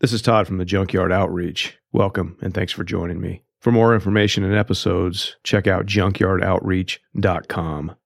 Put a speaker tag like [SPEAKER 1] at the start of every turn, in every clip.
[SPEAKER 1] This is Todd from the Junkyard Outreach. Welcome and thanks for joining me. For more information and episodes, check out junkyardoutreach.com.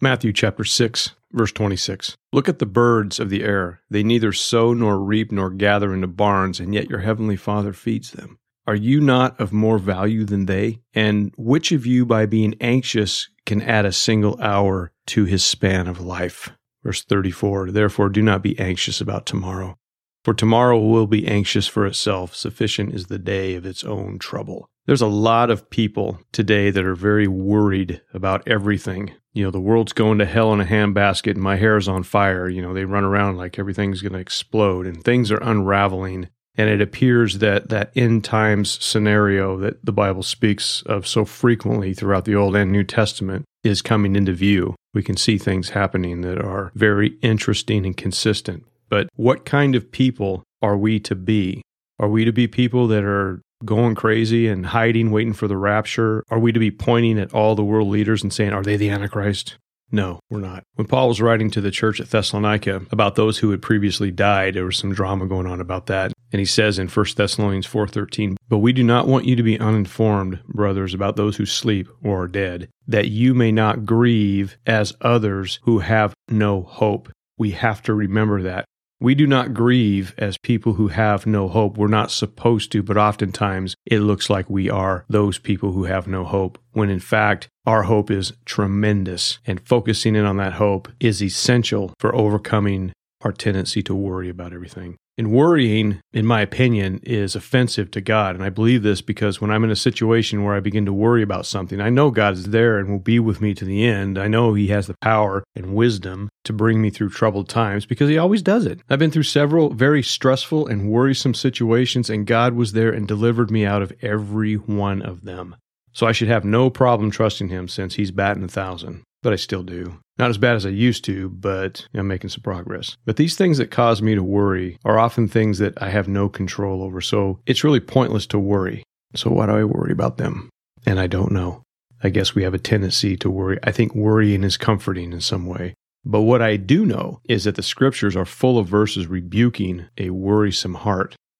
[SPEAKER 1] Matthew chapter 6, verse 26. Look at the birds of the air. They neither sow nor reap nor gather into barns, and yet your heavenly Father feeds them. Are you not of more value than they? And which of you, by being anxious, can add a single hour to his span of life? Verse 34 Therefore, do not be anxious about tomorrow, for tomorrow will be anxious for itself. Sufficient is the day of its own trouble. There's a lot of people today that are very worried about everything. You know, the world's going to hell in a handbasket and my hair's on fire. You know, they run around like everything's going to explode and things are unraveling and it appears that that end times scenario that the Bible speaks of so frequently throughout the Old and New Testament is coming into view. We can see things happening that are very interesting and consistent. But what kind of people are we to be? Are we to be people that are going crazy and hiding, waiting for the rapture? Are we to be pointing at all the world leaders and saying, Are they the Antichrist? No, we're not. When Paul was writing to the church at Thessalonica about those who had previously died, there was some drama going on about that. And he says in 1 Thessalonians 4:13, "But we do not want you to be uninformed, brothers, about those who sleep or are dead, that you may not grieve as others who have no hope." We have to remember that. We do not grieve as people who have no hope. We're not supposed to, but oftentimes it looks like we are those people who have no hope, when in fact, our hope is tremendous. And focusing in on that hope is essential for overcoming our tendency to worry about everything. And worrying, in my opinion, is offensive to God. And I believe this because when I'm in a situation where I begin to worry about something, I know God is there and will be with me to the end. I know He has the power and wisdom to bring me through troubled times because He always does it. I've been through several very stressful and worrisome situations, and God was there and delivered me out of every one of them. So I should have no problem trusting Him since He's batting a thousand but I still do. Not as bad as I used to, but I'm making some progress. But these things that cause me to worry are often things that I have no control over. So it's really pointless to worry. So why do I worry about them? And I don't know. I guess we have a tendency to worry. I think worrying is comforting in some way. But what I do know is that the scriptures are full of verses rebuking a worrisome heart.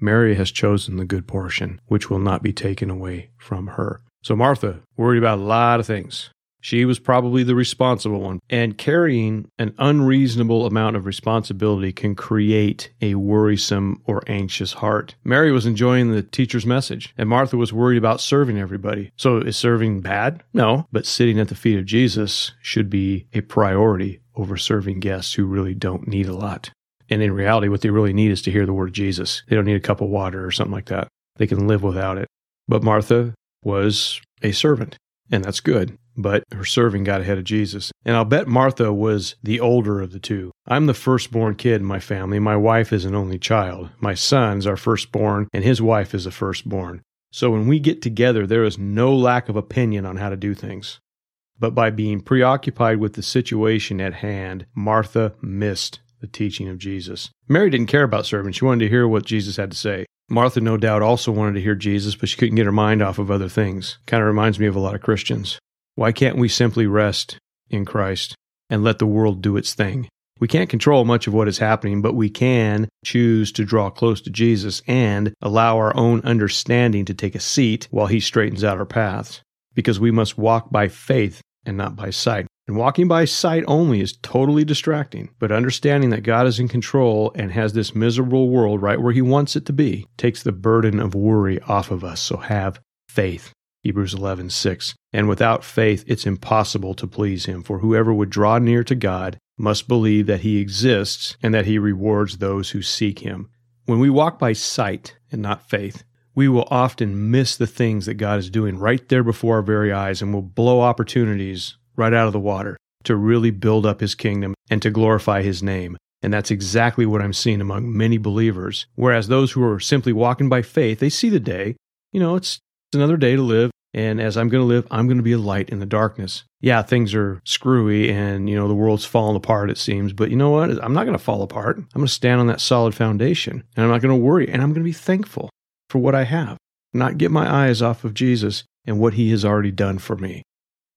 [SPEAKER 1] Mary has chosen the good portion, which will not be taken away from her. So Martha worried about a lot of things. She was probably the responsible one. And carrying an unreasonable amount of responsibility can create a worrisome or anxious heart. Mary was enjoying the teacher's message, and Martha was worried about serving everybody. So is serving bad? No. But sitting at the feet of Jesus should be a priority over serving guests who really don't need a lot. And in reality, what they really need is to hear the word of Jesus. They don't need a cup of water or something like that. They can live without it. But Martha was a servant, and that's good. But her serving got ahead of Jesus. And I'll bet Martha was the older of the two. I'm the firstborn kid in my family. My wife is an only child. My son's our firstborn, and his wife is a firstborn. So when we get together, there is no lack of opinion on how to do things. But by being preoccupied with the situation at hand, Martha missed the teaching of Jesus. Mary didn't care about serving. She wanted to hear what Jesus had to say. Martha, no doubt, also wanted to hear Jesus, but she couldn't get her mind off of other things. Kind of reminds me of a lot of Christians. Why can't we simply rest in Christ and let the world do its thing? We can't control much of what is happening, but we can choose to draw close to Jesus and allow our own understanding to take a seat while He straightens out our paths. Because we must walk by faith and not by sight. And walking by sight only is totally distracting, but understanding that God is in control and has this miserable world right where He wants it to be takes the burden of worry off of us. So have faith. Hebrews 11, 6. And without faith, it's impossible to please Him, for whoever would draw near to God must believe that He exists and that He rewards those who seek Him. When we walk by sight and not faith, we will often miss the things that God is doing right there before our very eyes and will blow opportunities right out of the water to really build up his kingdom and to glorify his name. And that's exactly what I'm seeing among many believers. Whereas those who are simply walking by faith, they see the day. You know, it's another day to live. And as I'm going to live, I'm going to be a light in the darkness. Yeah, things are screwy and, you know, the world's falling apart, it seems. But you know what? I'm not going to fall apart. I'm going to stand on that solid foundation and I'm not going to worry and I'm going to be thankful for what I have, not get my eyes off of Jesus and what he has already done for me.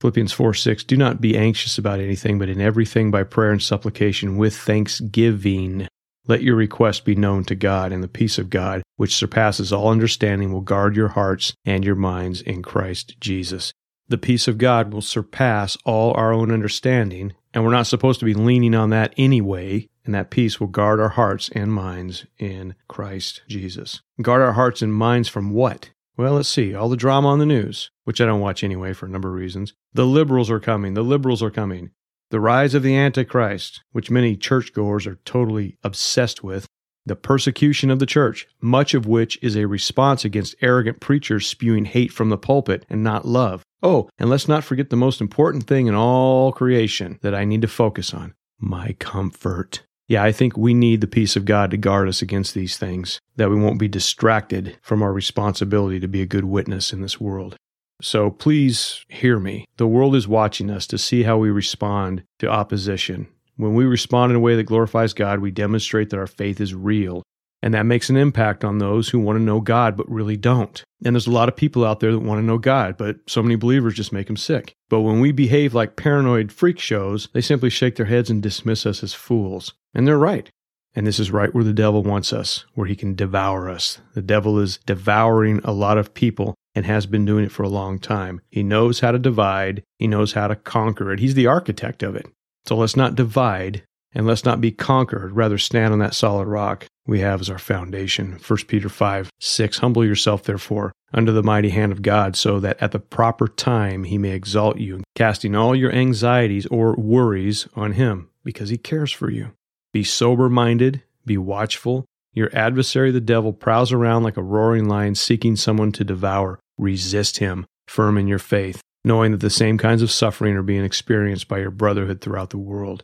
[SPEAKER 1] Philippians 4 6, do not be anxious about anything, but in everything by prayer and supplication with thanksgiving let your request be known to God, and the peace of God, which surpasses all understanding, will guard your hearts and your minds in Christ Jesus. The peace of God will surpass all our own understanding, and we're not supposed to be leaning on that anyway. And that peace will guard our hearts and minds in Christ Jesus. Guard our hearts and minds from what? Well, let's see. All the drama on the news, which I don't watch anyway for a number of reasons. The liberals are coming. The liberals are coming. The rise of the Antichrist, which many churchgoers are totally obsessed with, the persecution of the church, much of which is a response against arrogant preachers spewing hate from the pulpit and not love. Oh, and let's not forget the most important thing in all creation that I need to focus on my comfort. Yeah, I think we need the peace of God to guard us against these things, that we won't be distracted from our responsibility to be a good witness in this world. So please hear me. The world is watching us to see how we respond to opposition. When we respond in a way that glorifies God, we demonstrate that our faith is real. And that makes an impact on those who want to know God but really don't. And there's a lot of people out there that want to know God, but so many believers just make them sick. But when we behave like paranoid freak shows, they simply shake their heads and dismiss us as fools. And they're right. And this is right where the devil wants us, where he can devour us. The devil is devouring a lot of people and has been doing it for a long time. He knows how to divide, he knows how to conquer it. He's the architect of it. So let's not divide and let's not be conquered, rather stand on that solid rock we have as our foundation. 1 Peter 5 6 Humble yourself, therefore, under the mighty hand of God, so that at the proper time he may exalt you, casting all your anxieties or worries on him, because he cares for you. Be sober minded, be watchful, your adversary, the devil, prowls around like a roaring lion seeking someone to devour. Resist him, firm in your faith, knowing that the same kinds of suffering are being experienced by your brotherhood throughout the world.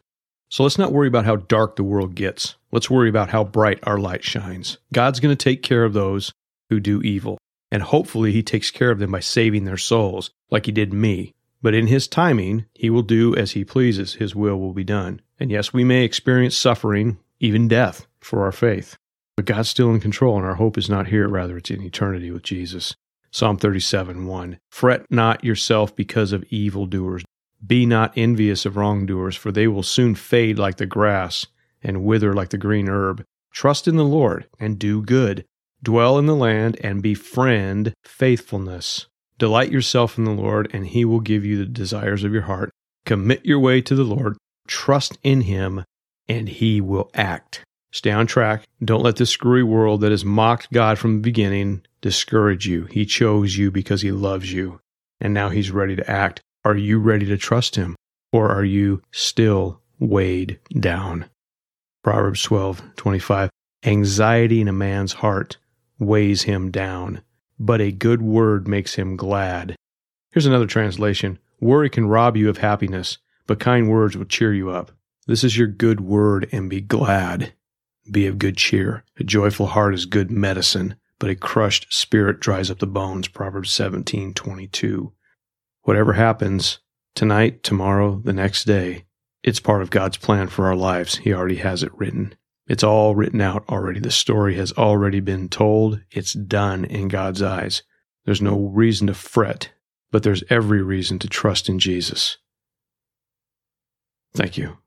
[SPEAKER 1] So let's not worry about how dark the world gets. Let's worry about how bright our light shines. God's going to take care of those who do evil. And hopefully, He takes care of them by saving their souls, like He did me. But in His timing, He will do as He pleases. His will will be done. And yes, we may experience suffering, even death, for our faith. But God's still in control, and our hope is not here, rather, it's in eternity with Jesus. Psalm 37 1. Fret not yourself because of evildoers. Be not envious of wrongdoers, for they will soon fade like the grass and wither like the green herb. Trust in the Lord and do good. Dwell in the land and befriend faithfulness. Delight yourself in the Lord, and he will give you the desires of your heart. Commit your way to the Lord. Trust in him, and he will act. Stay on track. Don't let this screwy world that has mocked God from the beginning discourage you. He chose you because he loves you, and now he's ready to act. Are you ready to trust him, or are you still weighed down? Proverbs 12 25. Anxiety in a man's heart weighs him down, but a good word makes him glad. Here's another translation Worry can rob you of happiness, but kind words will cheer you up. This is your good word, and be glad. Be of good cheer. A joyful heart is good medicine, but a crushed spirit dries up the bones. Proverbs 17:22. Whatever happens tonight, tomorrow, the next day, it's part of God's plan for our lives. He already has it written. It's all written out already. The story has already been told. It's done in God's eyes. There's no reason to fret, but there's every reason to trust in Jesus. Thank you.